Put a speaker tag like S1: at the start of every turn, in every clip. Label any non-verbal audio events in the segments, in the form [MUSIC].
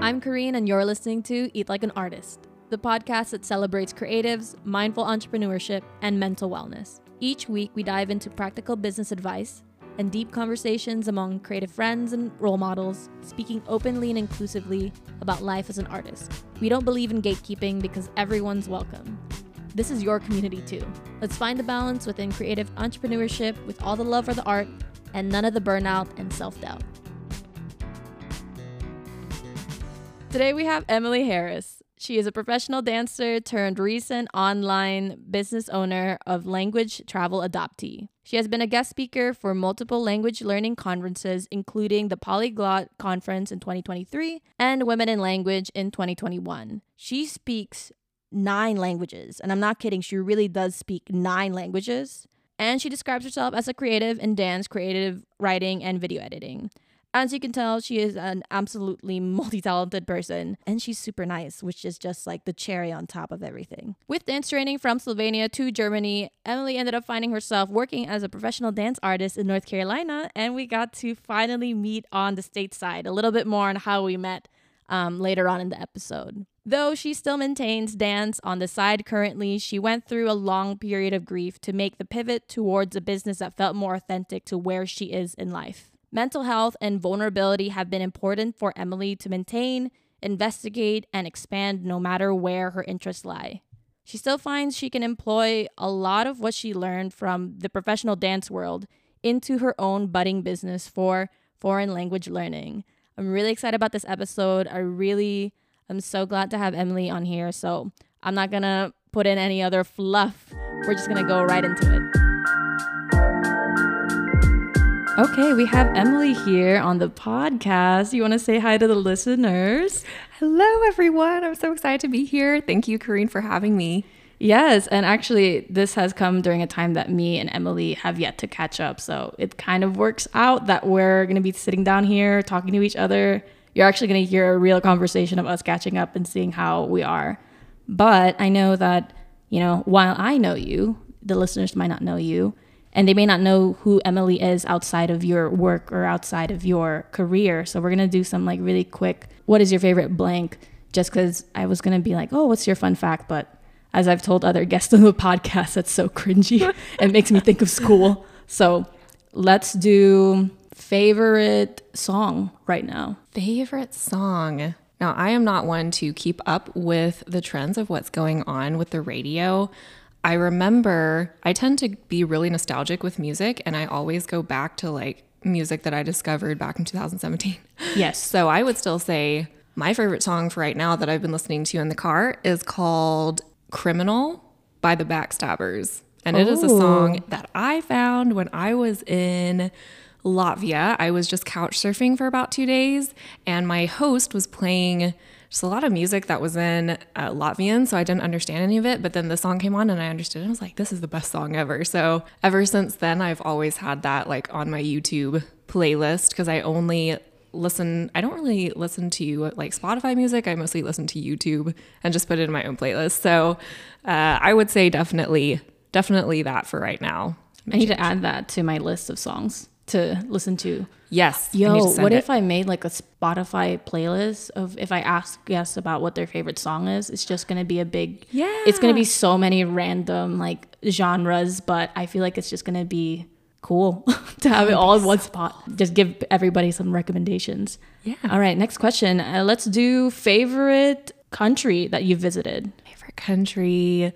S1: I'm Corine, and you're listening to Eat Like an Artist, the podcast that celebrates creatives, mindful entrepreneurship, and mental wellness. Each week, we dive into practical business advice and deep conversations among creative friends and role models, speaking openly and inclusively about life as an artist. We don't believe in gatekeeping because everyone's welcome. This is your community too. Let's find the balance within creative entrepreneurship with all the love for the art and none of the burnout and self doubt. Today we have Emily Harris. She is a professional dancer turned recent online business owner of Language Travel Adoptee. She has been a guest speaker for multiple language learning conferences, including the Polyglot Conference in 2023 and Women in Language in 2021. She speaks nine languages, and I'm not kidding, she really does speak nine languages. And she describes herself as a creative in dance, creative writing, and video editing. As you can tell, she is an absolutely [LAUGHS] multi talented person and she's super nice, which is just like the cherry on top of everything. With dance training from Slovenia to Germany, Emily ended up finding herself working as a professional dance artist in North Carolina, and we got to finally meet on the stateside a little bit more on how we met um, later on in the episode. Though she still maintains dance on the side currently, she went through a long period of grief to make the pivot towards a business that felt more authentic to where she is in life. Mental health and vulnerability have been important for Emily to maintain, investigate, and expand no matter where her interests lie. She still finds she can employ a lot of what she learned from the professional dance world into her own budding business for foreign language learning. I'm really excited about this episode. I really am so glad to have Emily on here. So I'm not gonna put in any other fluff. We're just gonna go right into it. Okay, we have Emily here on the podcast. You want to say hi to the listeners?
S2: Hello, everyone. I'm so excited to be here. Thank you, Corine, for having me.
S1: Yes, and actually, this has come during a time that me and Emily have yet to catch up. So it kind of works out that we're going to be sitting down here talking to each other. You're actually going to hear a real conversation of us catching up and seeing how we are. But I know that, you know, while I know you, the listeners might not know you and they may not know who Emily is outside of your work or outside of your career. So we're gonna do some like really quick. What is your favorite blank? Just because I was gonna be like, oh, what's your fun fact? But as I've told other guests [LAUGHS] on the podcast, that's so cringy. [LAUGHS] it makes me think of school. So let's do favorite song right now.
S2: Favorite song. Now, I am not one to keep up with the trends of what's going on with the radio. I remember I tend to be really nostalgic with music and I always go back to like music that I discovered back in 2017.
S1: Yes. [LAUGHS]
S2: So I would still say my favorite song for right now that I've been listening to in the car is called Criminal by the Backstabbers. And it is a song that I found when I was in Latvia. I was just couch surfing for about two days, and my host was playing just a lot of music that was in uh, Latvian, so I didn't understand any of it. But then the song came on and I understood. It. I was like, this is the best song ever. So ever since then, I've always had that like on my YouTube playlist because I only listen i don't really listen to like spotify music i mostly listen to youtube and just put it in my own playlist so uh, i would say definitely definitely that for right now
S1: I need to add that to my list of songs to listen to.
S2: Yes.
S1: Yo, what if I made like a Spotify playlist of if I ask guests about what their favorite song is? It's just gonna be a big
S2: Yeah.
S1: It's gonna be so many random like genres, but I feel like it's just gonna be cool [LAUGHS] to have it all in one spot. Just give everybody some recommendations.
S2: Yeah.
S1: All right, next question. Uh, let's do favorite country that you visited.
S2: favorite country?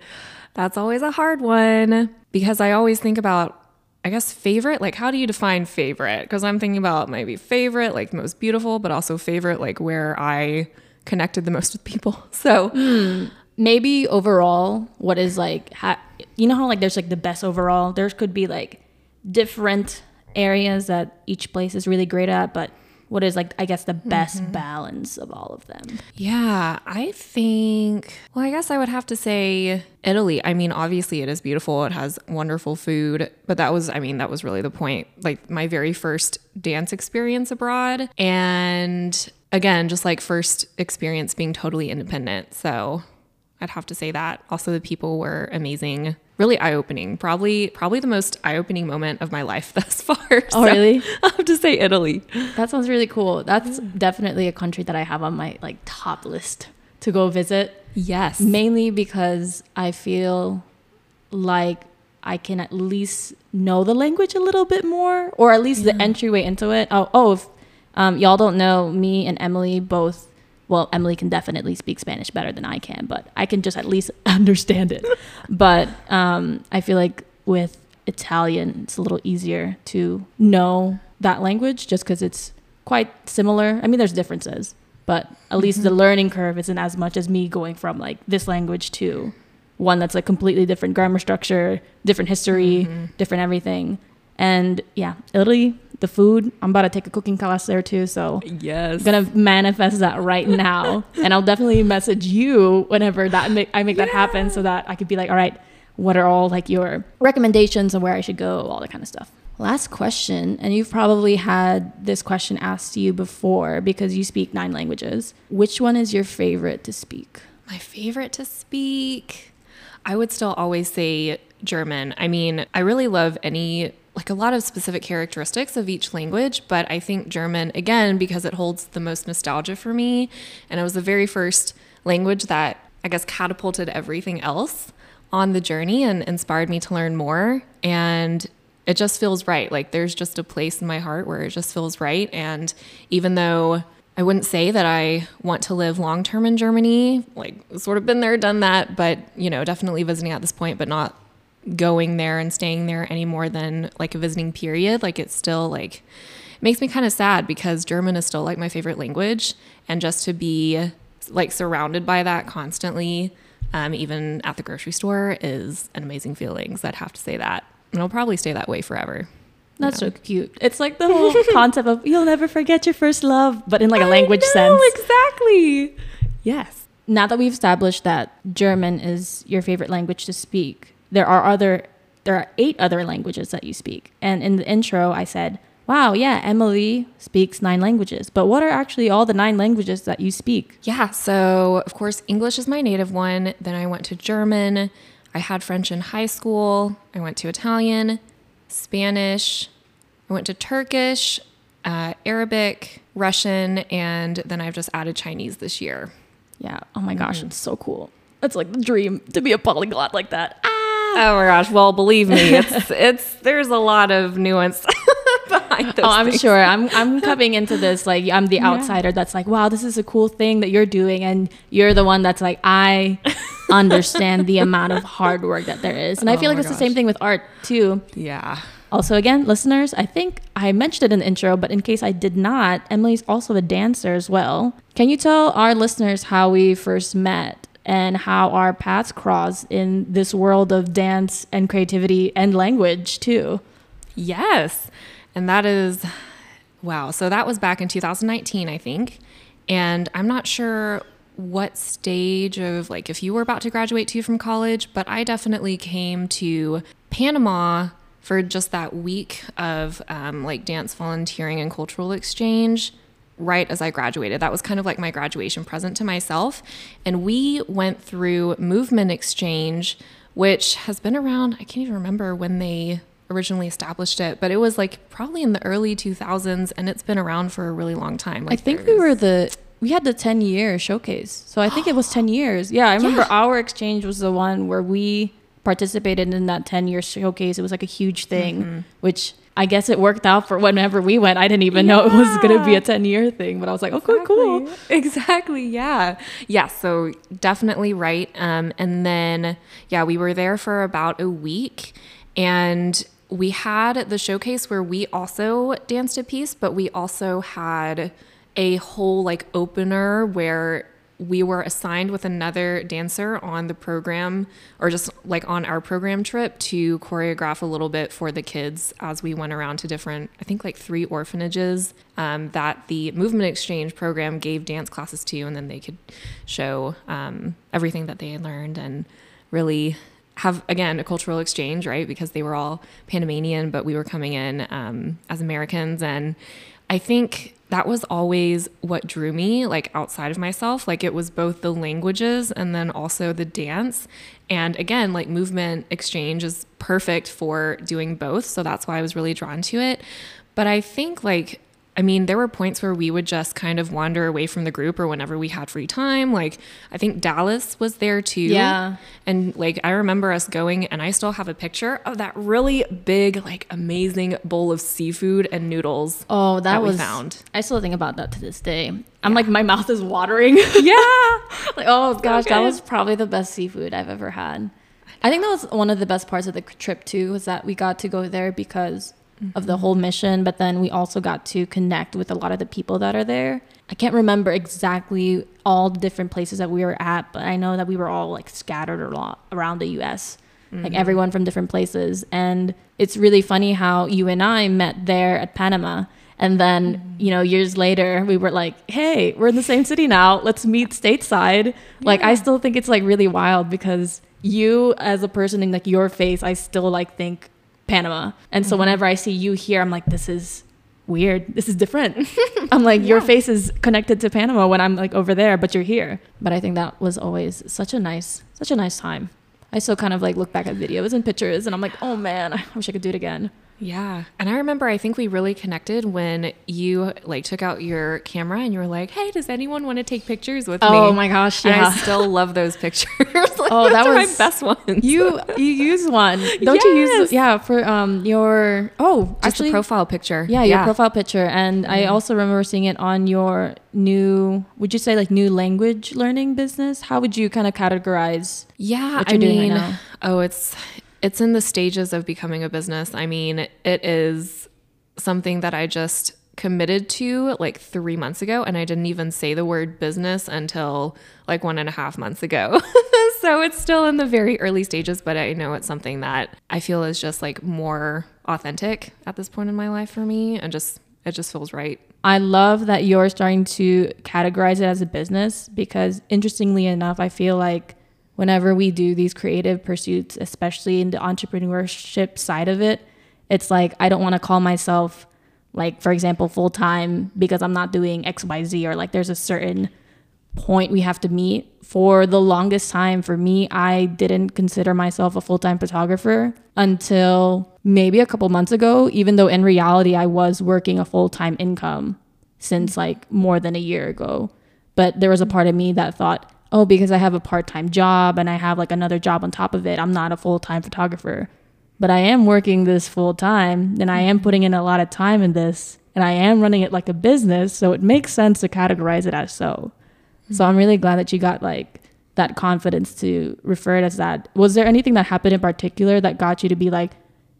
S2: That's always a hard one because I always think about I guess favorite, like how do you define favorite? Because I'm thinking about maybe favorite, like most beautiful, but also favorite, like where I connected the most with people. [LAUGHS] So hmm.
S1: maybe overall what is like ha- you know how like there's like the best overall there could be like different areas that each place is really great at but what is like i guess the best mm-hmm. balance of all of them
S2: yeah, I think, well, I guess I would have to say Italy. I mean, obviously it is beautiful, it has wonderful food, but that was, I mean, that was really the point. Like my very first dance experience abroad. And again, just like first experience being totally independent. So I'd have to say that. Also, the people were amazing. Really eye opening. Probably probably the most eye opening moment of my life [LAUGHS] thus far.
S1: Oh, really? [LAUGHS]
S2: I have to say Italy.
S1: That sounds really cool. That's definitely a country that I have on my like top list to go visit.
S2: Yes.
S1: Mainly because I feel like I can at least know the language a little bit more, or at least the entryway into it. Oh, oh, if um, y'all don't know, me and Emily both. Well, Emily can definitely speak Spanish better than I can, but I can just at least [LAUGHS] understand it. but um, I feel like with Italian, it's a little easier to know that language just because it's quite similar. I mean, there's differences, but at least the learning curve isn't as much as me going from like this language to one that's like completely different grammar structure, different history, different everything. And yeah, Italy, the food, I'm about to take a cooking class there too. So
S2: Yes.
S1: I'm gonna manifest that right now, [LAUGHS] and I'll definitely message you whenever that make, I make that happen, so that I could be like, all right, what are all like your recommendations of where I should go, all that kind of stuff. Last question, and you've probably had this question asked to you before because you speak nine languages. Which one is your favorite to speak?
S2: My favorite to speak, I would still always say German. I mean, I really love any, like a lot of specific characteristics of each language, but I think German, again, because it holds the most nostalgia for me. And it was the very first language that I guess catapulted everything else on the journey and inspired me to learn more. And it just feels right. Like there's just a place in my heart where it just feels right. And even though I wouldn't say that I want to live long term in Germany, like sort of been there, done that, but you know, definitely visiting at this point, but not going there and staying there any more than like a visiting period. Like it's still like, it makes me kind of sad because German is still like my favorite language. And just to be like surrounded by that constantly, um, even at the grocery store, is an amazing feeling. So I'd have to say that. And it'll probably stay that way forever.
S1: That's so cute. It's like the whole [LAUGHS] concept of you'll never forget your first love, but in like a
S2: I
S1: language
S2: know,
S1: sense.
S2: Exactly. Yes.
S1: now that we've established that German is your favorite language to speak, there are other there are eight other languages that you speak. And in the intro I said, "Wow, yeah, Emily speaks nine languages." But what are actually all the nine languages that you speak?
S2: Yeah, so of course, English is my native one. Then I went to German. I had French in high school. I went to Italian, Spanish. I went to Turkish, uh, Arabic, Russian, and then I've just added Chinese this year.
S1: Yeah. Oh my gosh, it's so cool. It's like the dream to be a polyglot like that. [LAUGHS]
S2: Oh my gosh! Well, believe me, it's [LAUGHS] it's there's a lot of nuance [LAUGHS] behind those
S1: Oh, I'm
S2: things.
S1: sure. I'm I'm coming into this like I'm the outsider that's like, wow, this is a cool thing that you're doing, and you're the one that's like, I understand the amount of hard work that there is, and I
S2: Oh
S1: feel like
S2: my
S1: it's the same thing with art too.
S2: Yeah.
S1: Also, again, listeners, I think I mentioned it in the intro, but in case I did not, Emily's also a dancer as well. Can you tell our listeners how we first met and how our paths crossed in this world of dance and creativity and language too?
S2: Yes. And that is, wow. So that was back in 2019, I think. And I'm not sure what stage of, like, if you were about to graduate too from college, but I definitely came to Panama for just that week of um, like dance volunteering and cultural exchange right as I graduated. That was kind of like my graduation present to myself. And we went through movement exchange, which has been around, I can't even remember when they originally established it, but it was like probably in the early 2000s and it's been around for a really long time.
S1: I think we were the we had the 10 year showcase. So I think it was [GASPS] 10 years. Yeah, I remember
S2: Yeah.
S1: our exchange was the one where we participated in that 10 year showcase. It was like a huge thing,
S2: Mm-hmm.
S1: which I guess it worked out for whenever we went. I didn't even know it was going to be a 10 year thing, but I was like, okay, cool. [LAUGHS]
S2: Exactly. Yeah. Yeah. So definitely right. Um, and then, yeah, we were there for about a week and we had the showcase where we also danced a piece, but we also had a whole like opener where we were assigned with another dancer on the program or just like on our program trip to choreograph a little bit for the kids as we went around to different i think like three orphanages um, that the movement exchange program gave dance classes to and then they could show um, everything that they had learned and really have again a cultural exchange right? Because they were all panamanian but we were coming in um, as americans. And i think that was always what drew me like outside of myself. Like it was both the languages and then also the dance. And again like movement exchange is perfect for doing both. So that's why i was really drawn to it. But i think like I mean, there were points where we would just kind of wander away from the group or whenever we had free time. Like, I think Dallas was there too.
S1: Yeah.
S2: And like, I remember us going, and I still have a picture of that really big, like, amazing bowl of seafood and noodles.
S1: Oh, that,
S2: that we
S1: was
S2: found.
S1: I still think about that to this day. I'm like, my mouth is watering. [LAUGHS]
S2: Yeah. [LAUGHS]
S1: like, oh gosh, that was probably the best seafood I've ever had. I think that was one of the best parts of the trip too, was that we got to go there because of the whole mission, but then we also got to connect with a lot of the people that are there. I can't remember exactly all the different places that we were at, but I know that we were all like scattered a lot around the US. Like mm-hmm. everyone from different places. And it's really funny how you and I met there at Panama. And then, mm-hmm. you know, years later, we were like, hey, we're in the same city now. Let's meet stateside. Like, I still think it's like really wild because you, as a person in like your face, I still like think Panama. And so mm-hmm. whenever I see you here, I'm like, this is weird. This is different. [LAUGHS] I'm like, your face is connected to Panama when I'm like over there, but you're here. But I think that was always such a nice, such a nice time. I still kind of like look back at videos and pictures and I'm like, oh man, I wish I could do it again.
S2: Yeah. And I remember I think we really connected when you like took out your camera and you were like, "Hey, does anyone want to take pictures with me?"
S1: Oh my gosh,
S2: And. I still love those pictures. [LAUGHS] like,
S1: Oh, that was-
S2: my best one.
S1: You you use one, don't you use? Yeah, for um your oh
S2: just
S1: actually
S2: a profile picture.
S1: yeah your profile picture, and I also remember seeing it on your new. Would you say like new language learning business? How would you kind of categorize?
S2: Yeah,
S1: what
S2: I
S1: right
S2: mean,
S1: now.
S2: oh, it's it's in the stages of becoming a business. I mean, it is something that I just committed to like three months ago, and I didn't even say the word business until like one and a half months ago. [LAUGHS] so it's still in the very early stages, but I know it's something that I feel is just like more authentic at this point in my life for me, and just it just feels right.
S1: I love that you're starting to categorize it as a business because interestingly enough, I feel like whenever we do these creative pursuits, especially in the entrepreneurship side of it, it's like I don't want to call myself like for example full time because I'm not doing XYZ or like there's a certain point we have to meet. For the longest time for me, I didn't consider myself a full-time photographer until maybe a couple months ago, even though in reality I was working a full-time income since like more than a year ago. But there was a part of me that thought, "Oh, because I have a part-time job and I have like another job on top of it, I'm not a full-time photographer." But I am working this full-time and I am putting in a lot of time in this and I am running it like a business, so it makes sense to categorize it as so. So I'm really glad that you got like that confidence to refer it as that. Was there anything that happened in particular that got you to be like,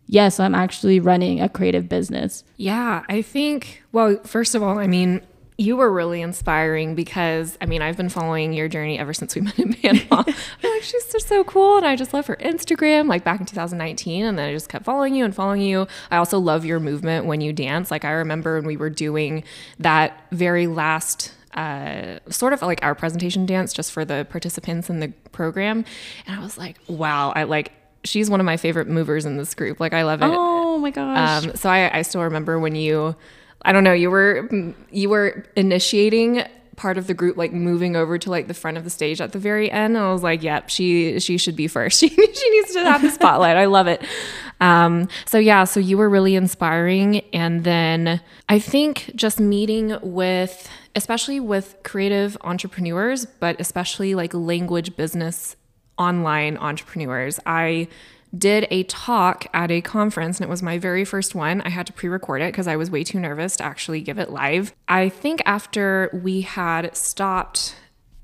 S1: yes, I'm actually running a creative business?
S2: Yeah, I think, well, first of all, I mean, you were really inspiring because, I mean, I've been following your journey ever since we [LAUGHS] met in Panama. [LAUGHS] I'm like, she's just so cool. And I just love her Instagram, like back in 2019. And then I just kept following you and following you. I also love your movement when you dance. Like, I remember when we were doing that very last uh, sort of like our presentation dance just for the participants in the program. And I was like, wow, I like, she's one of my favorite movers in this group. Like, I love it.
S1: Oh my gosh.
S2: Um, so I, I still remember when you, I don't know, you were you were initiating part of the group, like moving over to like the front of the stage at the very end. I was like, yep, she she should be first. [LAUGHS] She she needs to have the spotlight. I love it. Um, so yeah, so you were really inspiring, and then I think just meeting with, especially with creative entrepreneurs, but especially like language business online entrepreneurs. I did a talk at a conference and it was my very first one. I had to pre record it because I was way too nervous to actually give it live. I think after we had stopped,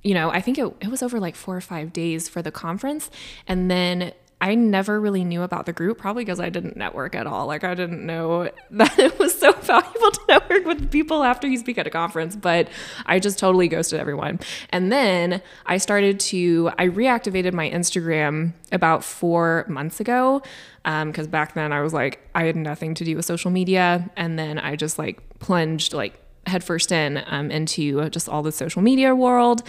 S2: you know, I think it, it was over like four or five days for the conference. And then I never really knew about the group, probably because I didn't network at all. Like, I didn't know [LAUGHS] that it was so valuable to network with people after you speak at a conference, but I just totally ghosted everyone. And then I started to, I reactivated my Instagram about four months ago. Because back then I was like, I had nothing to do with social media. And then I just like plunged like headfirst in um, into just all the social media world.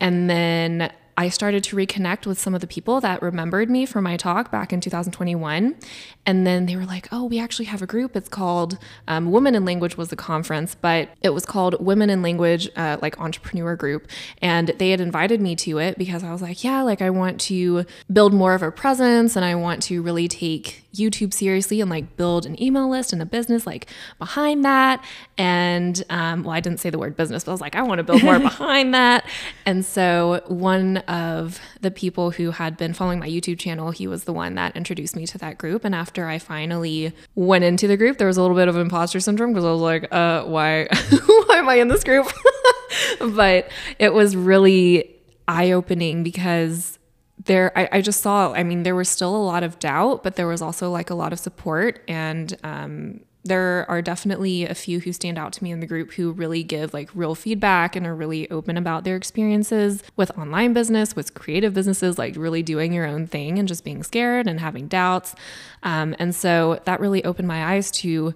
S2: And then I started to reconnect with some of the people that remembered me from my talk back in 2021. And then they were like, oh, we actually have a group. It's called um, Women in Language was the conference, but it was called Women in Language, uh, like entrepreneur group. And they had invited me to it because I was like, yeah, like I want to build more of a presence and I want to really take YouTube seriously and like build an email list and a business like behind that. And um, well, I didn't say the word business, but I was like, I want to build more [LAUGHS] behind that. And so one of the people who had been following my YouTube channel, he was the one that introduced me to that group. And after I finally went into the group, there was a little bit of imposter syndrome because I was like, uh, why, [LAUGHS] why am I in this group? [LAUGHS] but it was really eye opening because there I, I, just saw i mean there was still a lot of doubt but there was also like a lot of support and um, there are definitely a few who stand out to me in the group who really give like real feedback and are really open about their experiences with online business with creative businesses like really doing your own thing and just being scared and having doubts. Um, and so that really opened my eyes to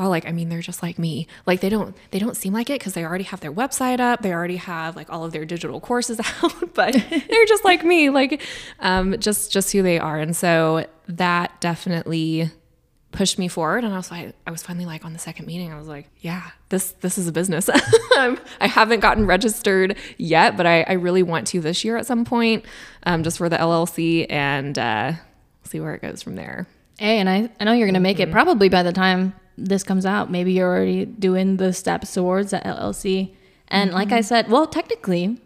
S2: oh like i mean they're just like me. Like they don't they don't seem like it because they already have their website up. They already have like all of their digital courses [LAUGHS] out but [LAUGHS] they're just like me. Like um, just just who they are. And so that definitely pushed me forward and I was like I was finally like on the second meeting I was like yeah this this is a business [LAUGHS] I haven't gotten registered yet but I, I really want to this year at some point um, just for the LLC and uh, see where it goes from there
S1: hey and I, I know you're gonna make mm-hmm. it probably by the time this comes out, maybe you're already doing the steps towards the LLC. And mm-hmm. like I said, well, technically,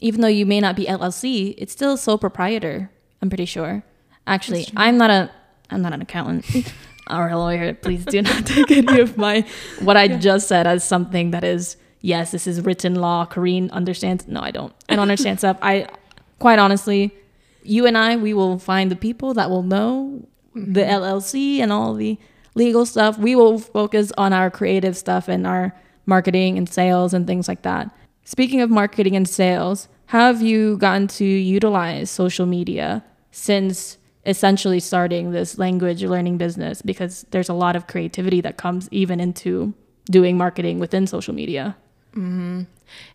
S1: even though you may not be LLC, it's still sole proprietor. I'm pretty sure. Actually, I'm not a I'm not an accountant [LAUGHS] a lawyer. Please do not [LAUGHS] take any of my what I yeah. just said as something that is yes, this is written law. Corine understands. No, I don't. I don't understand stuff. I quite honestly, you and I, we will find the people that will know mm-hmm. the LLC and all the legal stuff. We will focus on our creative stuff and our marketing and sales and things like that. Speaking of marketing and sales, how have you gotten to utilize social media since essentially starting this language learning business? Because there's a lot of creativity that comes even into doing marketing within social media.
S2: Mm-hmm.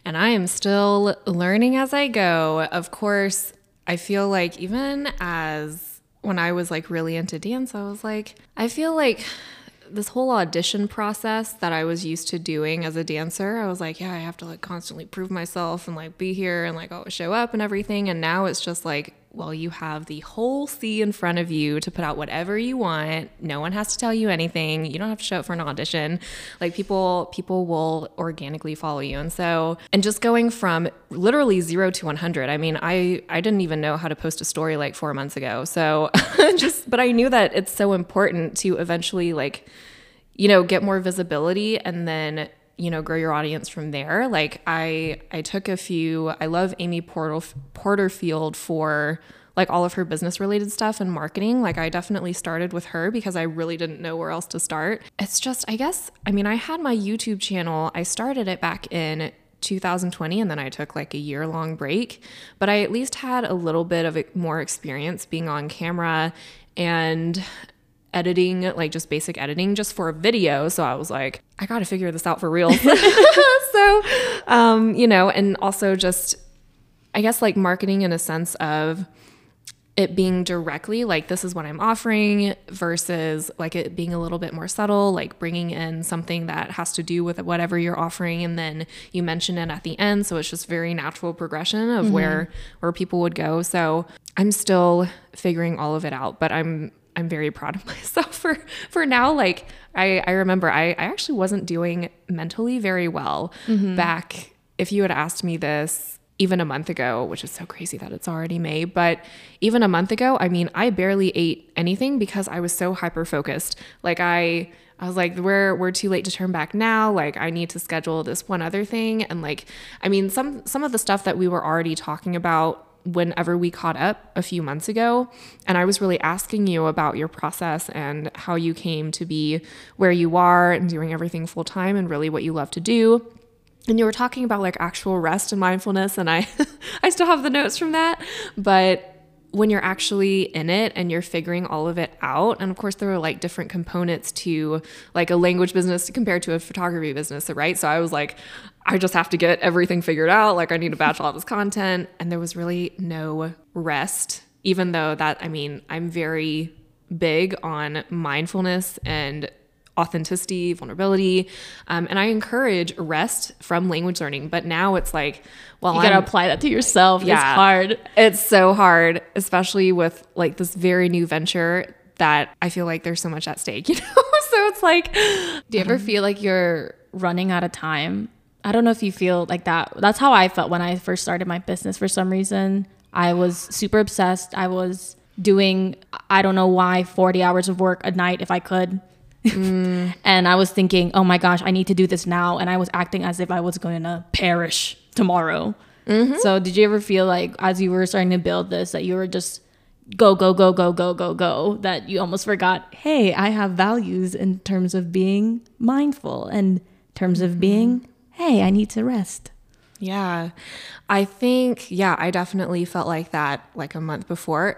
S2: And I am still learning as I go. Of course, I feel like even as when I was like really into dance, I was like, I feel like this whole audition process that I was used to doing as a dancer, I was like, yeah, I have to like constantly prove myself and like be here and like always show up and everything. And now it's just like, well, you have the whole sea in front of you to put out whatever you want. No one has to tell you anything. You don't have to show up for an audition. Like people, people will organically follow you. And so, and just going from literally zero to 100. I mean, I, I didn't even know how to post a story like four months ago. So [LAUGHS] just, but I knew that it's so important to eventually like, you know, get more visibility and then you know grow your audience from there. Like i i took a few i love amy Porter, porterfield for like all of her business related stuff and marketing. Like i definitely started with her because i really didn't know where else to start. It's just i guess i mean i had my youtube channel. I started it back in 2020 and then I took like a year long break. But I at least had a little bit of more experience being on camera. And editing, like just basic editing, just for a video. So I was like, I got to figure this out for real. [LAUGHS] [LAUGHS] so, um, you know, and also just, I guess, like marketing in a sense of it being directly like this is what I'm offering versus like it being a little bit more subtle, like bringing in something that has to do with whatever you're offering and then you mention it at the end so it's just very natural progression of mm-hmm. where where people would go. So, I'm still figuring all of it out, but I'm I'm very proud of [LAUGHS] myself for for now. Like I, I remember I, I actually wasn't doing mentally very well mm-hmm. back if you had asked me this even a month ago, which is so crazy that it's already May, but even a month ago, I mean, I barely ate anything because I was so hyper focused. Like I I was like, we're we're too late to turn back now. Like I need to schedule this one other thing. And like, I mean, some some of the stuff that we were already talking about whenever we caught up a few months ago. And I was really asking you about your process and how you came to be where you are and doing everything full time and really what you love to do. And you were talking about like actual rest and mindfulness and I [LAUGHS] I still have the notes from that, but when you're actually in it and you're figuring all of it out and of course there are like different components to like a language business compared to a photography business right so i was like i just have to get everything figured out like i need to batch all this content and there was really no rest even though that i mean i'm very big on mindfulness and authenticity, vulnerability. Um, and I encourage rest from language learning. But now it's like, well,
S1: you gotta
S2: I'm-
S1: apply that to yourself.
S2: Yeah.
S1: It's hard.
S2: It's so hard, especially with like this very new venture that I feel like there's so much at stake, [LAUGHS] you know? [LAUGHS] so it's like,
S1: Do you ever feel like you're running out of time? I don't know if you feel like that. That's how I felt when I first started my business for some reason. I was super obsessed. I was doing, I don't know why, 40 hours of work a night if I could. Mm. [LAUGHS] and I was thinking, oh my gosh, I need to do this now. And I was acting as if I was going to perish tomorrow. Mm-hmm. So, did you ever feel like as you were starting to build this, that you were just go, go, go, go, go, go, go, that you almost forgot, hey, I have values in terms of being mindful and in terms of mm-hmm. being, hey, I need to rest.
S2: Yeah. I think, yeah, I definitely felt like that like a month before.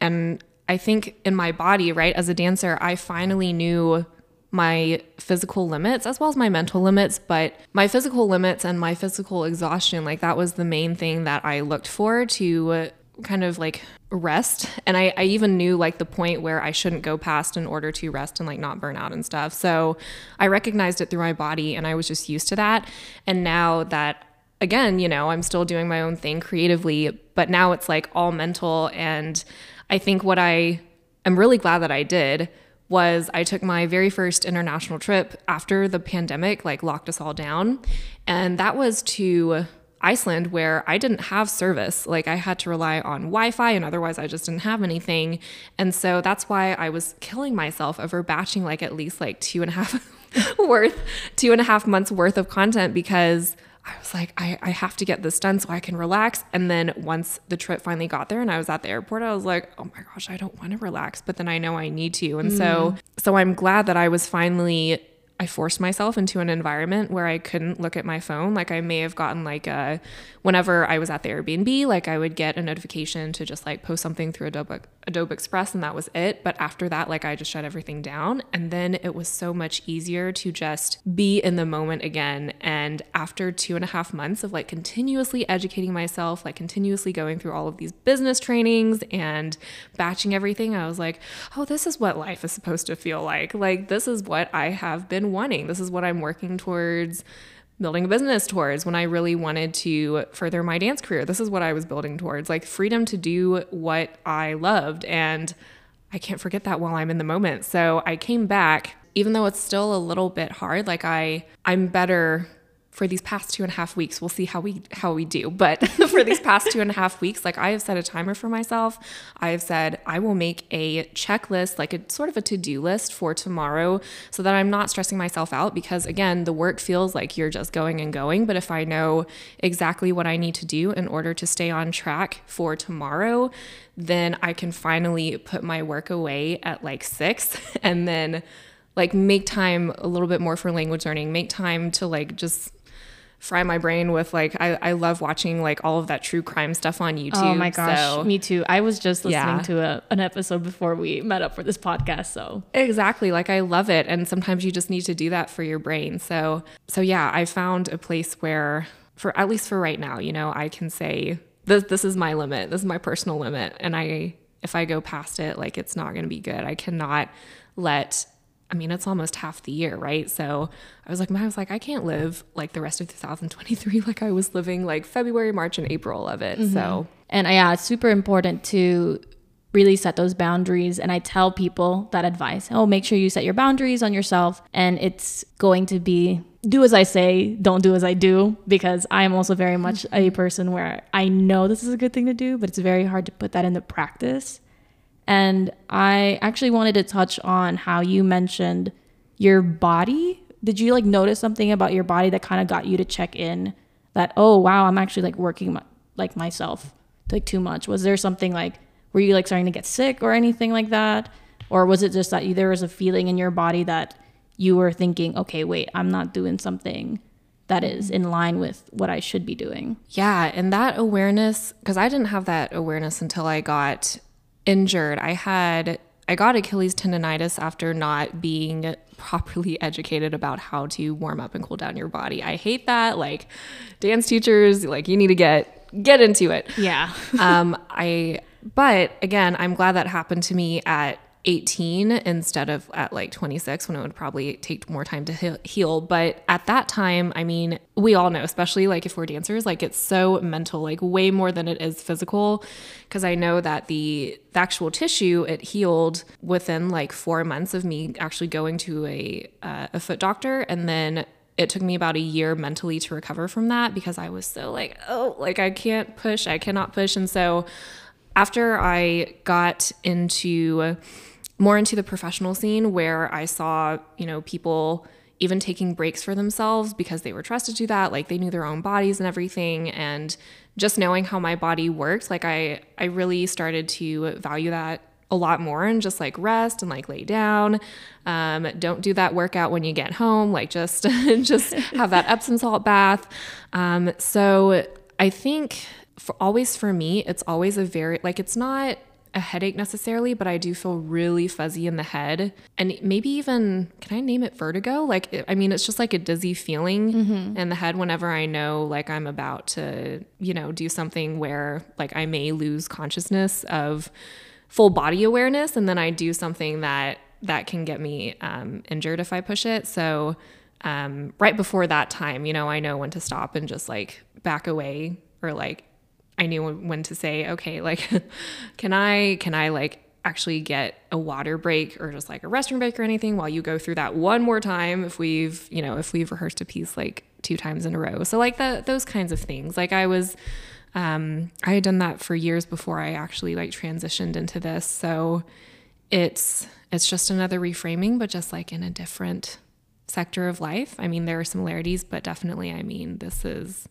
S2: And I think in my body, right, as a dancer, I finally knew my physical limits as well as my mental limits. But my physical limits and my physical exhaustion, like that was the main thing that I looked for to kind of like rest. And I, I even knew like the point where I shouldn't go past in order to rest and like not burn out and stuff. So I recognized it through my body and I was just used to that. And now that again, you know, I'm still doing my own thing creatively, but now it's like all mental. And I think what I am really glad that I did was I took my very first international trip after the pandemic like locked us all down. And that was to Iceland where I didn't have service. Like I had to rely on Wi-Fi and otherwise I just didn't have anything. And so that's why I was killing myself over batching like at least like two and a half [LAUGHS] worth, two and a half months worth of content because I was like, I, I have to get this done so I can relax. And then once the trip finally got there and I was at the airport, I was like, oh my gosh, I don't want to relax, but then I know I need to. And so mm. so I'm glad that I was finally I forced myself into an environment where I couldn't look at my phone. Like I may have gotten like a whenever I was at the Airbnb, like I would get a notification to just like post something through Adobe Adobe Express and that was it. But after that, like I just shut everything down. And then it was so much easier to just be in the moment again. And after two and a half months of like continuously educating myself, like continuously going through all of these business trainings and batching everything, I was like, oh, this is what life is supposed to feel like. Like this is what I have wanting. This is what I'm working towards building a business towards when I really wanted to further my dance career. This is what I was building towards like freedom to do what I loved. And I can't forget that while I'm in the moment. So I came back, even though it's still a little bit hard, like I, I'm better for these past two and a half weeks we'll see how we how we do. But [LAUGHS] for these past two and a half weeks like i have set a timer for myself. I have said i will make a checklist like a sort of a to-do list for tomorrow so that i'm not stressing myself out because again the work feels like you're just going and going. But if i know exactly what i need to do in order to stay on track for tomorrow then i can finally put my work away at like six [LAUGHS] and then like make time a little bit more for language learning make time to like just fry my brain with like I, I love watching like all of that true crime stuff on YouTube.
S1: Oh my gosh,
S2: So-
S1: me too. I was just listening
S2: Yeah.
S1: to a, an episode before we met up for this podcast. So
S2: Exactly. Like I love it. And sometimes you just need to do that for your brain. So so yeah, I found a place where for at least for right now, you know, I can say this this is my limit. This is my personal limit. And I if I go past it, like it's not gonna be good. I cannot let I mean, it's almost half the year, right? So I was like, I was like, I can't live like the rest of 2023 [LAUGHS] like I was living like February, March, and April of it. So
S1: And uh, yeah, it's super important to really set those boundaries. And I tell people that advice oh, make sure you set your boundaries on yourself. And it's going to be do as I say, don't do as I do, because I am also very much a person where I know this is a good thing to do, but it's very hard to put that into practice. And I actually wanted to touch on how you mentioned your body. Did you like notice something about your body that kind of got you to check in that, oh, wow, I'm actually like working my, like myself like too much? Was there something like, were you like starting to get sick or anything like that? Or was it just that you, there was a feeling in your body that you were thinking, okay, wait, I'm not doing something that is in line with what I should be doing.
S2: Yeah, and that awareness because I didn't have that awareness until I got injured. I had I got Achilles tendonitis after not being properly [LAUGHS] educated about how to warm up and cool down your body. I hate that. Like dance teachers, like you need to get get into it.
S1: Yeah. [LAUGHS]
S2: um I but again, I'm glad that happened to me at 18 instead of at like 26 when it would probably take more time to heal. But at that time, I mean, we all know, especially like if we're dancers, like it's so mental, like way more than it is physical. Cause I know that the, the actual tissue, it healed within like four months of me actually going to a, uh, a foot doctor. And then it took me about a year mentally to recover from that because I was so like, oh, like I can't push, I cannot push. And so after I got into more into the professional scene where I saw, you know, people even taking breaks for themselves because they were trusted to that, like they knew their own bodies and everything and just knowing how my body worked, like I I really started to value that a lot more and just like rest and like lay down. Um, don't do that workout when you get home. Like just [LAUGHS] just have that Epsom salt bath. Um, so I think for always for me, it's always a very like it's not a headache necessarily, but I do feel really fuzzy in the head. And maybe even, can I name it vertigo? Like, I mean, it's just like a dizzy feeling mm-hmm. in the head whenever I know like I'm about to, you know, do something where like I may lose consciousness of full body awareness. And then I do something that, that can get me um, injured if I push it. So, um, right before that time, you know, I know when to stop and just like back away or like I knew when to say, okay, like, [LAUGHS] can I, can I like actually get a water break or just like a restroom break or anything while you go through that one more time if we've, you know, if we've rehearsed a piece like two times in a row. So like the, those kinds of things. Like I was, um, I had done that for years before I actually like transitioned into this. So it's, it's just another reframing, but just like in a different sector of life. I mean, there are similarities, but definitely, I mean, this is,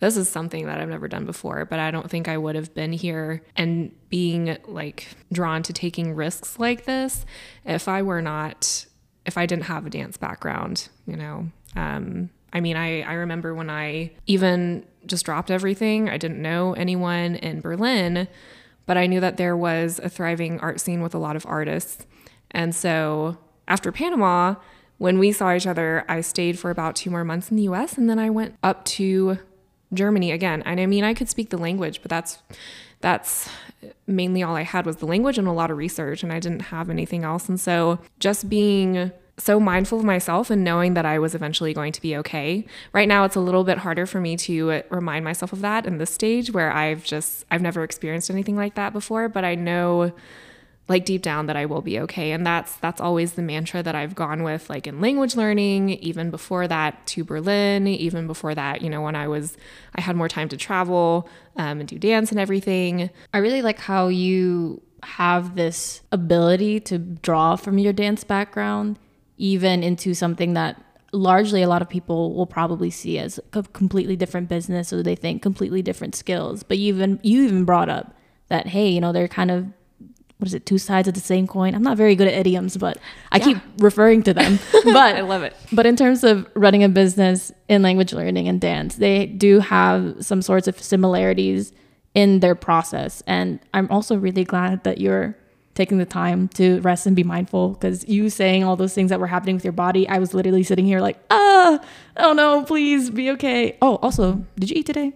S2: this is something that I've never done before, but I don't think I would have been here and being like drawn to taking risks like this if I were not, if I didn't have a dance background, you know. Um, I mean, I, I remember when I even just dropped everything, I didn't know anyone in Berlin, but I knew that there was a thriving art scene with a lot of artists. And so after Panama, when we saw each other, I stayed for about two more months in the US and then I went up to Germany again. And I mean, I could speak the language, but that's that's mainly all I had was the language and a lot of research and I didn't have anything else. And so just being so mindful of myself and knowing that I was eventually going to be okay. Right now it's a little bit harder for me to remind myself of that in this stage where I've just I've never experienced anything like that before, but I know like deep down that I will be okay. And that's that's always the mantra that I've gone with like in language learning, even before that to Berlin, even before that, you know, when I was I had more time to travel um, and do dance and everything.
S1: I really like how you have this ability to draw from your dance background even into something that largely a lot of people will probably see as a completely different business or they think completely different skills. But you even you even brought up that hey, you know, they're kind of what is it, two sides of the same coin? I'm not very good at idioms, but I yeah. keep referring to them. [LAUGHS] But
S2: I love it.
S1: But in terms of running a business in language learning and dance, they do have some sorts of similarities in their process. And I'm also really glad that you're taking the time to rest and be mindful because you saying all those things that were happening with your body, I was literally sitting here like, ah, oh no, please be okay. Oh, also, did you eat today?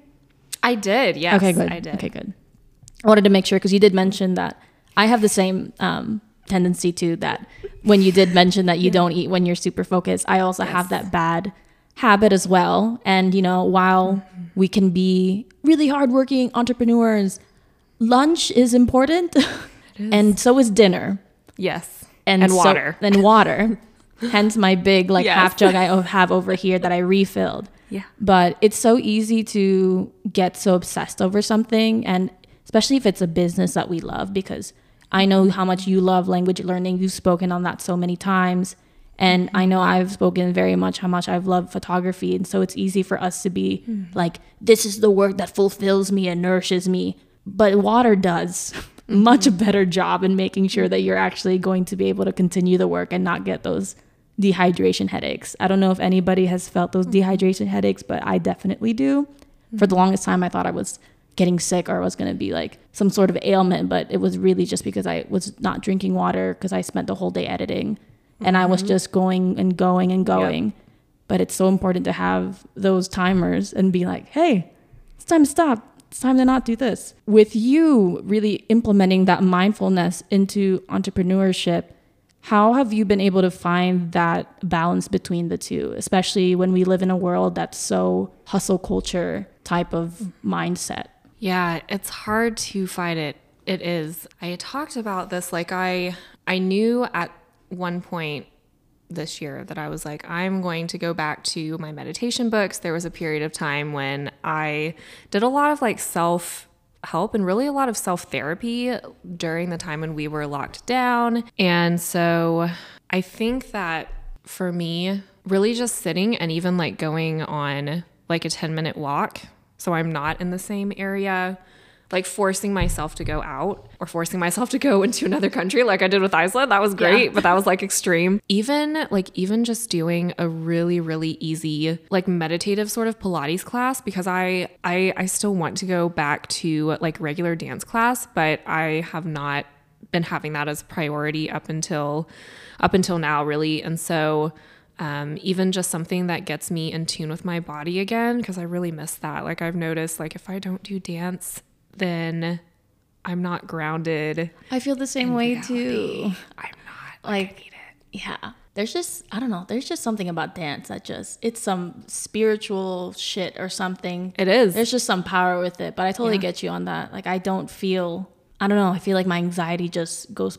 S2: I did. Yes.
S1: Okay, good.
S2: I did.
S1: Okay, good. I wanted to make sure because you did mention that I have the same um, tendency to that. When you did mention that you yeah. don't eat when you're super focused, I also yes. have that bad habit as well. And you know, while mm-hmm. we can be really hardworking entrepreneurs, lunch is important, [LAUGHS] and so is dinner.
S2: Yes,
S1: and, and so, water. [LAUGHS] And water. Hence my big like yes. half jug I have over here that I refilled.
S2: Yeah.
S1: But it's so easy to get so obsessed over something and especially if it's a business that we love because I know how much you love language learning. You've spoken on that so many times. And I know I've spoken very much how much I've loved photography. And so it's easy for us to be mm. like, this is the work that fulfills me and nourishes me. But water does [LAUGHS] much hmm. better job in making sure that you're actually going to be able to continue the work and not get those dehydration headaches. I don't know if anybody has felt those hmm. dehydration headaches, but I definitely do. For the hmm. longest time, I thought I was getting sick or I was going to be like some sort of ailment, but it was really just because I was not drinking water because I spent the whole day editing and I was mm-hmm. just going and going and going. But it's so important to have those timers and be like, hey, it's time to stop. It's time to not do this. With you really implementing that mindfulness into entrepreneurship, how have you been able to find that balance between the two, especially when we live in a world that's so hustle culture type of mindset?
S2: Yeah, it's hard to fight it. It is. I talked about this like I I knew at one point this year that I was like I'm going to go back to my meditation books. There was a period of time when I did a lot of like self help and really a lot of self therapy during the time when we were locked down. And so I think that for me, really just sitting and even like going on like a 10 minute walk. So I'm not in the same area like forcing myself to go out or forcing myself to go [LAUGHS] into another country like I did with Iceland. That was great, yeah. but that was like extreme. Even like even just doing a really really easy like meditative sort of pilates class because I I I still want to go back to like regular dance class, but I have not been having that as priority up until up until now really. And so um, even just something that gets me in tune with my body again because I really miss that. Like I've noticed, like if I don't do dance then I'm not grounded.
S1: I feel the same way reality. too.
S2: I'm not like, like
S1: yeah. There's just I don't know. There's just something about dance that just it's some spiritual shit or something.
S2: It is.
S1: There's just some power with it. But I totally yeah. get you on that. Like I don't feel I don't know. I feel like my anxiety just goes.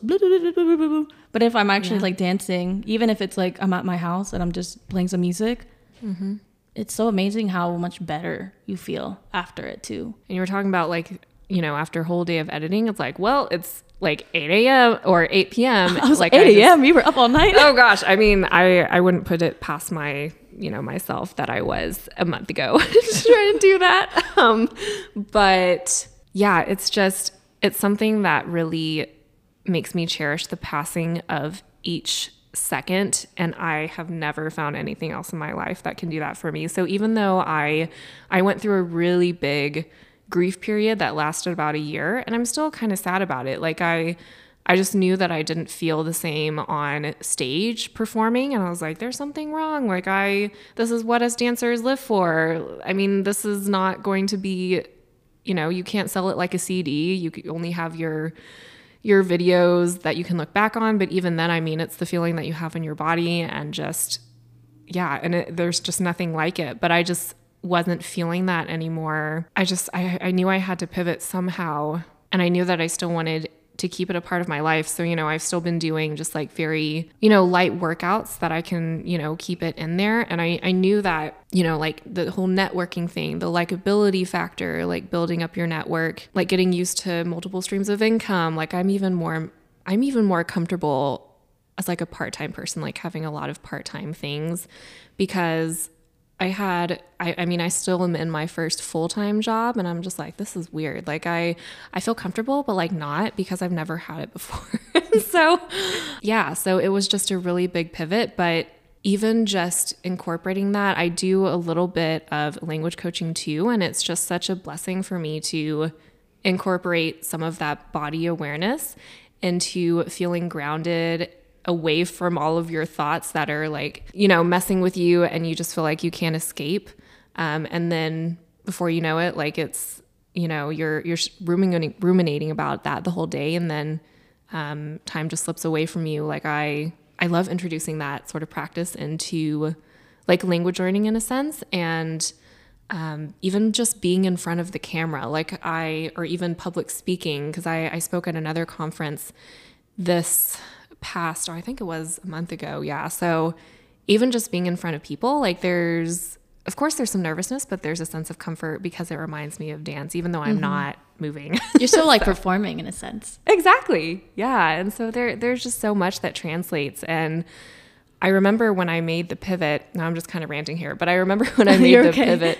S1: But if I'm actually yeah. like dancing, even if it's like I'm at my house and I'm just playing some music, mm-hmm it's so amazing how much better you feel after it too.
S2: And you were talking about like, you know, after a whole day of editing, it's like, well, it's like 8 a.m. or 8 p.m. [LAUGHS]
S1: I was
S2: like
S1: 8 a.m. You were up all night.
S2: oh gosh. I mean, I, I wouldn't put it past my, you know, myself that I was a month ago [LAUGHS] trying to do that. Um, but yeah, it's just, it's something that really makes me cherish the passing of each second and I have never found anything else in my life that can do that for me. So even though I I went through a really big grief period that lasted about a year and I'm still kind of sad about it. Like I I just knew that I didn't feel the same on stage performing and I was like there's something wrong. Like I this is what us dancers live for. I mean, this is not going to be you know, you can't sell it like a CD. You only have your your videos that you can look back on. But even then, I mean, it's the feeling that you have in your body and just, yeah, and it, there's just nothing like it. But I just wasn't feeling that anymore. I just, I, I knew I had to pivot somehow. And I knew that I still wanted to keep it a part of my life. So, you know, I've still been doing just like very, you know, light workouts that I can, you know, keep it in there. And I, I knew that, you know, like the whole networking thing, the likability factor, like building up your network, like getting used to multiple streams of income. Like I'm even more, I'm even more comfortable as like a part-time person, like having a lot of part-time things because I had I, I mean I still am in my first full-time job and I'm just like this is weird. Like I I feel comfortable but like not because I've never had it before. [LAUGHS] so yeah, so it was just a really big pivot, but even just incorporating that, I do a little bit of language coaching too and it's just such a blessing for me to incorporate some of that body awareness into feeling grounded away from all of your thoughts that are like, you know, messing with you and you just feel like you can't escape. Um, and then before you know it, like it's, you know, you're, you're ruminating, ruminating about that the whole day. And then um, time just slips away from you. Like I, I love introducing that sort of practice into like language learning in a sense. And, um, even just being in front of the camera, like I, or even public speaking, because I, I spoke at another conference this past, or I think it was a month ago. Yeah. So even just being in front of people, like there's, of course, there's some nervousness, but there's a sense of comfort because it reminds me of dance, even though I'm mm-hmm. not moving. [LAUGHS]
S1: You're still like so. performing in a sense.
S2: Exactly. Yeah. And so there, there's just so much that translates. And I remember when I made the pivot, now I'm just kind of ranting here, but I remember [LAUGHS] when I [LAUGHS] made the okay. pivot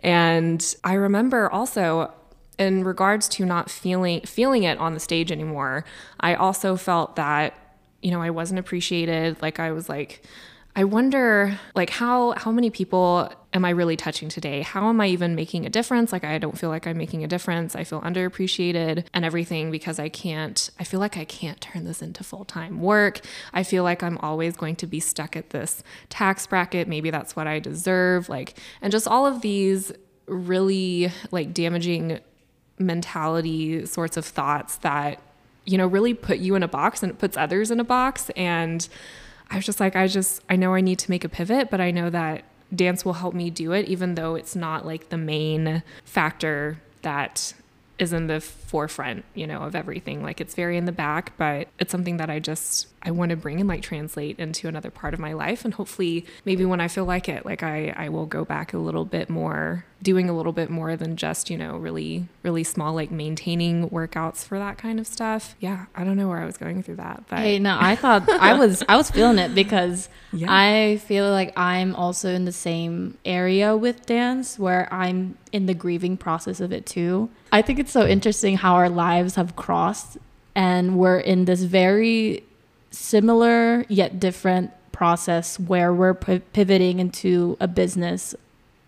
S2: and I remember also in regards to not feeling feeling it on the stage anymore, I also felt that you know, I wasn't appreciated. Like I was like, I wonder like how how many people am I really touching today? How am I even making a difference? Like I don't feel like I'm making a difference. I feel underappreciated and everything because I can't I feel like I can't turn this into full-time work. I feel like I'm always going to be stuck at this tax bracket. Maybe that's what I deserve. Like and just all of these really like damaging mentality sorts of thoughts that you know really put you in a box and it puts others in a box and I was just like, I just, I know I need to make a pivot, but I know that dance will help me do it, even though it's not like the main factor that is in the forefront, you know, of everything. Like it's very in the back, but it's something that I just I want to bring and like translate into another part of my life and hopefully maybe when I feel like it, like I I will go back a little bit more doing a little bit more than just, you know, really really small like maintaining workouts for that kind of stuff. Yeah, I don't know where I was going through that, but
S1: Hey, no, I thought I [LAUGHS] was I was feeling it because yeah. I feel like I'm also in the same area with dance where I'm in the grieving process of it too. I think it's so interesting how our lives have crossed and we're in this very similar yet different process where we're p- pivoting into a business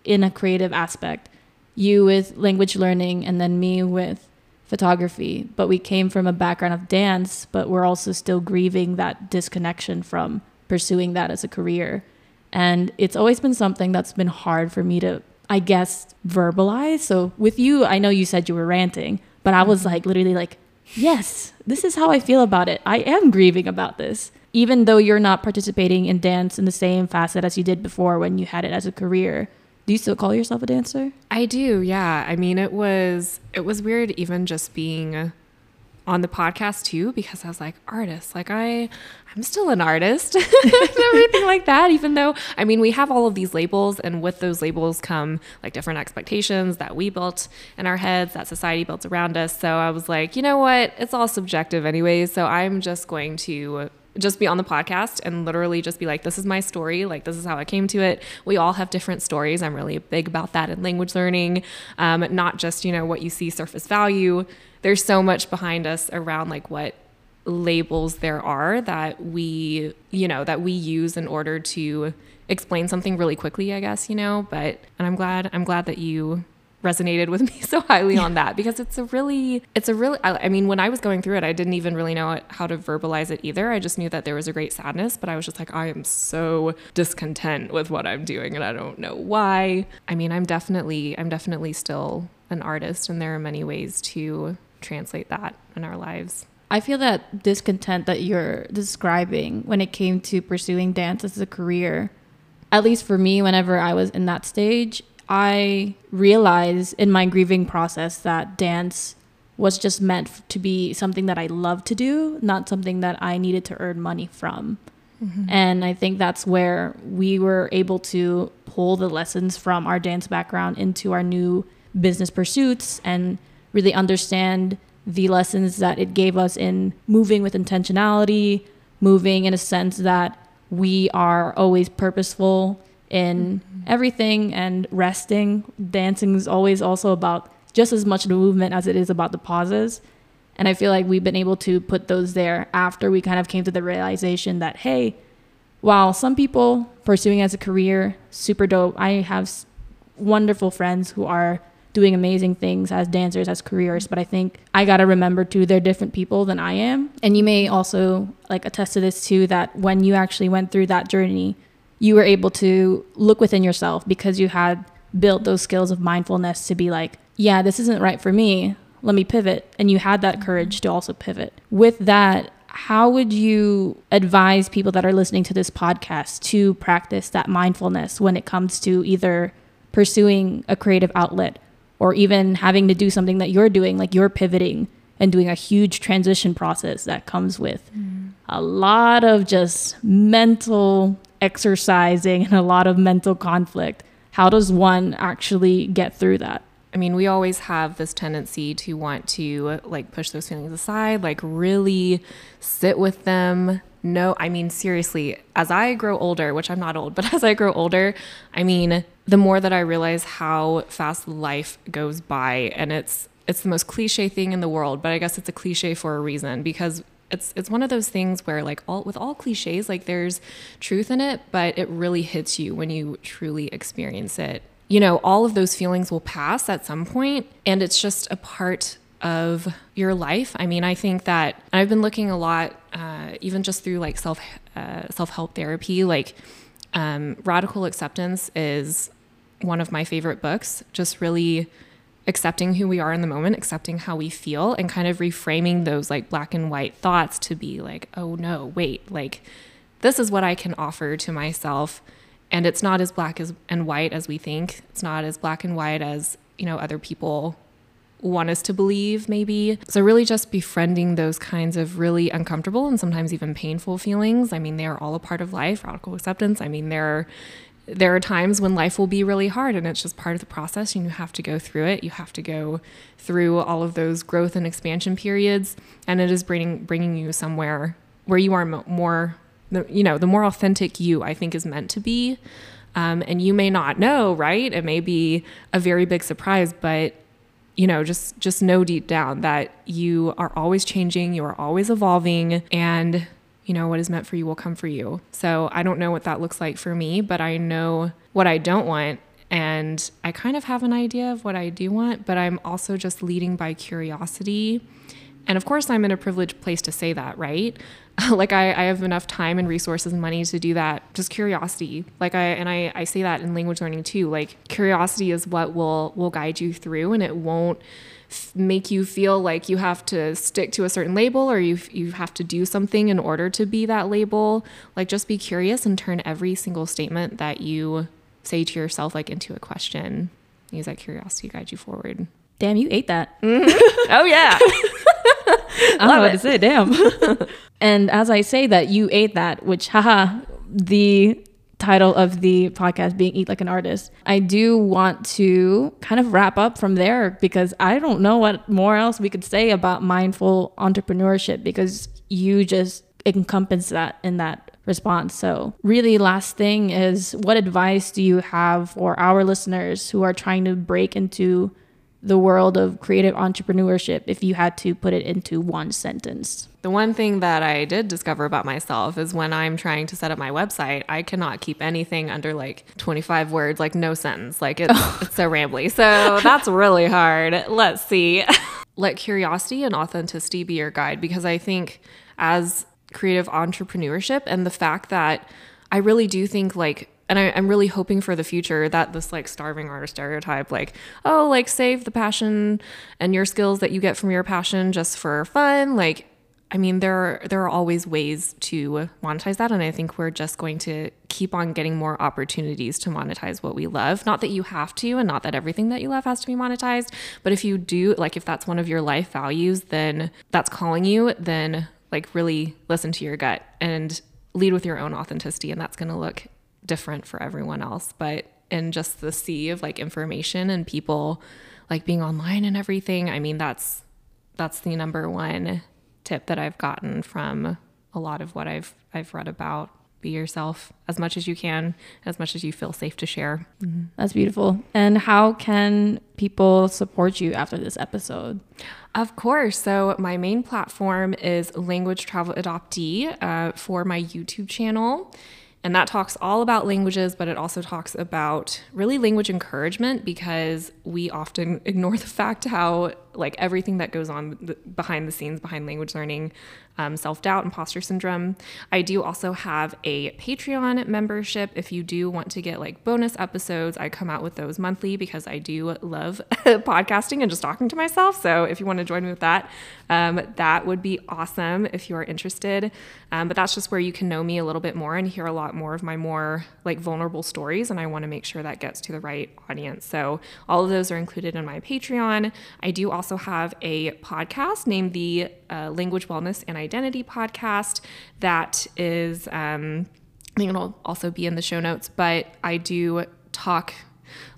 S1: in a creative aspect. You with language learning and then me with photography, but we came from a background of dance, but we're also still grieving that disconnection from pursuing that as a career. And it's always been something that's been hard for me to I guess, verbalize. So with you, I know you said you were ranting, but I was mm-hmm. like literally like, yes, this is how I feel about it. I am grieving about this. Even though you're not participating in dance in the same facet as you did before when you had it as a career. Do you still call yourself a dancer?
S2: I do. Yeah. I mean, it was it was weird even just being on the podcast too because I was like artist like I I'm still an artist [LAUGHS] and everything like that even though I mean we have all of these labels and with those labels come like different expectations that we built in our heads that society built around us so I was like you know what it's all subjective anyways so I'm just going to just be on the podcast and literally just be like, this is my story. Like, this is how I came to it. We all have different stories. I'm really big about that in language learning, um, not just, you know, what you see surface value there's so much behind us around like what labels there are that we, you know, that we use in order to explain something really quickly, I guess, you know, but and I'm glad I'm glad that you resonated with [LAUGHS] me so highly on that because it's a really it's a really I, mean when i was going through it i didn't even really know how to verbalize it either i just knew that there was a great sadness but i was just like i am so discontent with what i'm doing and i don't know why i mean i'm definitely i'm definitely still an artist and there are many ways to translate that in our lives.
S1: I feel that discontent that you're describing when it came to pursuing dance as a career, at least for me, whenever I was in that stage, I realized in my grieving process that dance was just meant to be something that I love to do, not something that I needed to earn money from. Mm-hmm. And I think that's where we were able to pull the lessons from our dance background into our new business pursuits and really understand the lessons that it gave us in moving with intentionality, moving in a sense that we are always purposeful in mm-hmm. everything and resting. Dancing is always also about just as much the movement as it is about the pauses. And I feel like we've been able to put those there after we kind of came to the realization that, hey, while some people pursuing as a career, super dope. I have wonderful friends who are doing amazing things as dancers, as careers. But I think I got to remember too, they're different people than I am. And you may also like attest to this too, that when you actually went through that journey, you were able to look within yourself because you had built those skills of mindfulness to be like, yeah, this isn't right for me. Let me pivot. And you had that courage to also pivot. With that, how would you advise people that are listening to this podcast to practice that mindfulness when it comes to either pursuing a creative outlet or even having to do something that you're doing, like you're pivoting and doing a huge transition process that comes with mm. a lot of just mental exercising and a lot of mental conflict. How does one actually get through that?
S2: I mean, we always have this tendency to want to like push those feelings aside, like really sit with them. No, I mean, seriously, as I grow older, which I'm not old, but [LAUGHS] as I grow older, I mean, the more that I realize how fast life goes by and it's it's the most cliche thing in the world, but I guess it's a cliche for a reason because it's it's one of those things where like all with all cliches like there's truth in it but it really hits you when you truly experience it. You know all of those feelings will pass at some point and it's just a part of your life. I mean i think that i've been looking a lot uh, even just through like self uh, self-help therapy like um, radical acceptance is one of my favorite books just really accepting who we are in the moment, accepting how we feel, and kind of reframing those like black and white thoughts to be like, oh no, wait, like this is what I can offer to myself. And it's not as black as, and white as we think. It's not as black and white as, you know, other people want us to believe, maybe. So, really just befriending those kinds of really uncomfortable and sometimes even painful feelings. I mean, they are all a part of life, radical acceptance. I mean, they're there are times when life will be really hard and it's just part of the process and you have to go through it. You have to go through all of those growth and expansion periods and it is bringing bringing you somewhere where you are more you know the more authentic you i think is meant to be. Um, and you may not know right? It may be a very big surprise but you know just just know deep down that you are always changing you are always evolving and you know, what is meant for you will come for you. So I don't know what that looks like for me, but I know what I don't want. And I kind of have an idea of what I do want, but I'm also just leading by curiosity. And of course, I'm in a privileged place to say that, right? [LAUGHS] like I, I have enough time and resources and money to do that. Just curiosity. Like I and I, I say that in language learning too. Like curiosity is what will will guide you through and it won't make you feel like you have to stick to a certain label or you you have to do something in order to be that label. Like just be curious and turn every single statement that you say to yourself like into a question. Use that curiosity to guide you forward.
S1: Damn, you ate that.
S2: Mm-hmm. oh yeah. [LAUGHS]
S1: I don't know what to say. Damn. [LAUGHS] and as I say that, you ate that, which haha, the title of the podcast being Eat Like an Artist. I do want to kind of wrap up from there because I don't know what more else we could say about mindful entrepreneurship because you just encompass that in that response. So, really, last thing is what advice do you have for our listeners who are trying to break into the world of creative entrepreneurship if you had to put it into one sentence?
S2: The one thing that I did discover about myself is when I'm trying to set up my website, I cannot keep anything under like 25 words, like no sentence. Like it's, [LAUGHS] it's so rambly. So that's really hard. Let's see. [LAUGHS] Let curiosity and authenticity be your guide because I think as creative entrepreneurship and the fact that I really do think like and I, am really hoping for the future that this like starving artist stereotype, like, oh, like save the passion and your skills that you get from your passion just for fun. Like, I mean, there are, there are always ways to monetize that, and I think we're just going to keep on getting more opportunities to monetize what we love. Not that you have to, and not that everything that you love has to be monetized, but if you do, like, if that's one of your life values, then that's calling you. Then like really listen to your gut and lead with your own authenticity, and that's going to look different for everyone else. But in just the sea of like information and people like being online and everything, I mean, that's that's the number one tip that I've gotten from a lot of what I've I've read about. Be yourself as much as you can, as much as you feel safe to share.
S1: Mm-hmm. That's beautiful. And how can people support you after this episode?
S2: Of course. So, my main platform is Language Travel Adoptee uh, for my YouTube channel. And that talks all about languages, but it also talks about really language encouragement because we often [LAUGHS] ignore the fact how, like, everything that goes on behind the scenes behind language learning um, self doubt, imposter syndrome. I do also have a Patreon membership. If you do want to get like bonus episodes, I come out with those monthly because I do love [LAUGHS] podcasting and just talking to myself. So if you want to join me with that, um, that would be awesome if you are interested. Um, but that's just where you can know me a little bit more and hear a lot more of my more like vulnerable stories. And I want to make sure that gets to the right audience. So all of those are included in my Patreon. I do also have a podcast named the uh, Language Wellness and Identity podcast that is, um, I think it'll also be in the show notes, but I do talk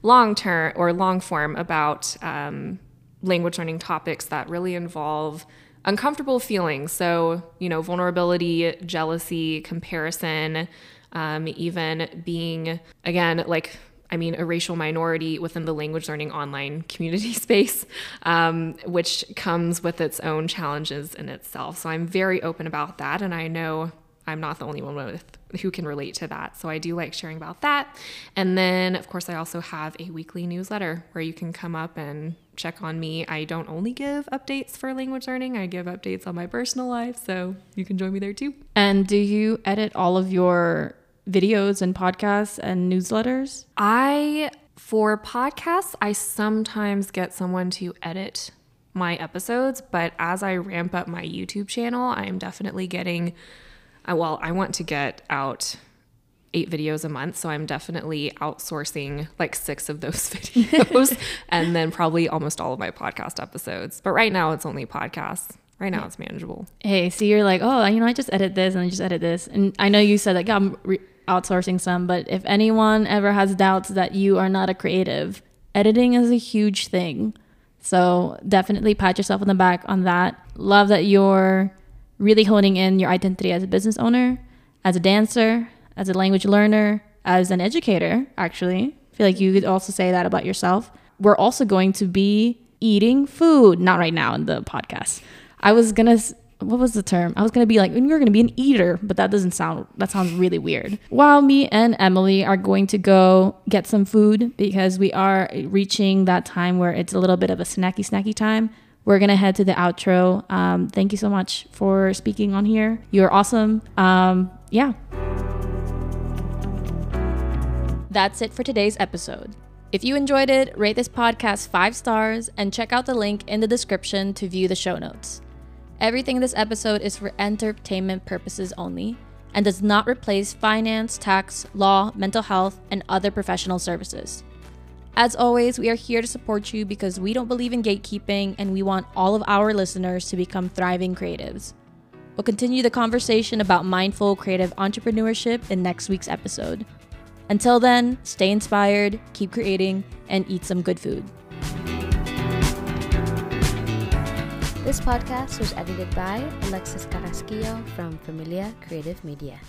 S2: long term or long form about um, language learning topics that really involve uncomfortable feelings. So, you know, vulnerability, jealousy, comparison, um, even being, again, like I mean, a racial minority within the language learning online community [LAUGHS] space, um, which comes with its own challenges in itself. So I'm very open about that. And I know I'm not the only one with who can relate to that. So I do like sharing about that. And then, of course, I also have a weekly newsletter where you can come up and check on me. I don't only give updates for language learning, I give updates on my personal life. So you can join me there too.
S1: And do you edit all of your videos and podcasts and newsletters?
S2: I, for podcasts, I sometimes get someone to edit my episodes, but as I ramp up my YouTube channel, I am definitely getting, uh, well, I want to get out eight videos a month. So I'm definitely outsourcing like six of those [LAUGHS] videos and then probably almost all of my podcast episodes. But right now it's only podcasts. Right now it's manageable.
S1: Hey, so you're like, oh, you know, I just edit this and I just edit this. And I know you said like, I'm re- outsourcing some, but if anyone ever has doubts that you are not a creative, editing is a huge thing. So definitely pat yourself on the back on that. Love that you're really honing in your identity as a business owner, as a dancer, as a language learner, as an educator, actually. I feel like you could also say that about yourself. We're also going to be eating food, not right now in the podcast. I was gonna what was the term? I was gonna be like, we are gonna be an eater, but that doesn't sound that sounds really weird. While me and Emily are going to go get some food because we are reaching that time where it's a little bit of a snacky snacky time. We're gonna head to the outro. Um, thank you so much for speaking on here. You're awesome. Um, yeah. That's it for today's episode. If you enjoyed it, rate this podcast five stars and check out the link in the description to view the show notes. Everything in this episode is for entertainment purposes only and does not replace finance, tax, law, mental health, and other professional services. As always, we are here to support you because we don't believe in gatekeeping and we want all of our listeners to become thriving creatives. We'll continue the conversation about mindful creative entrepreneurship in next week's episode. Until then, stay inspired, keep creating, and eat some good food.
S3: This podcast was edited by Alexis Carrasquillo from Familia Creative Media.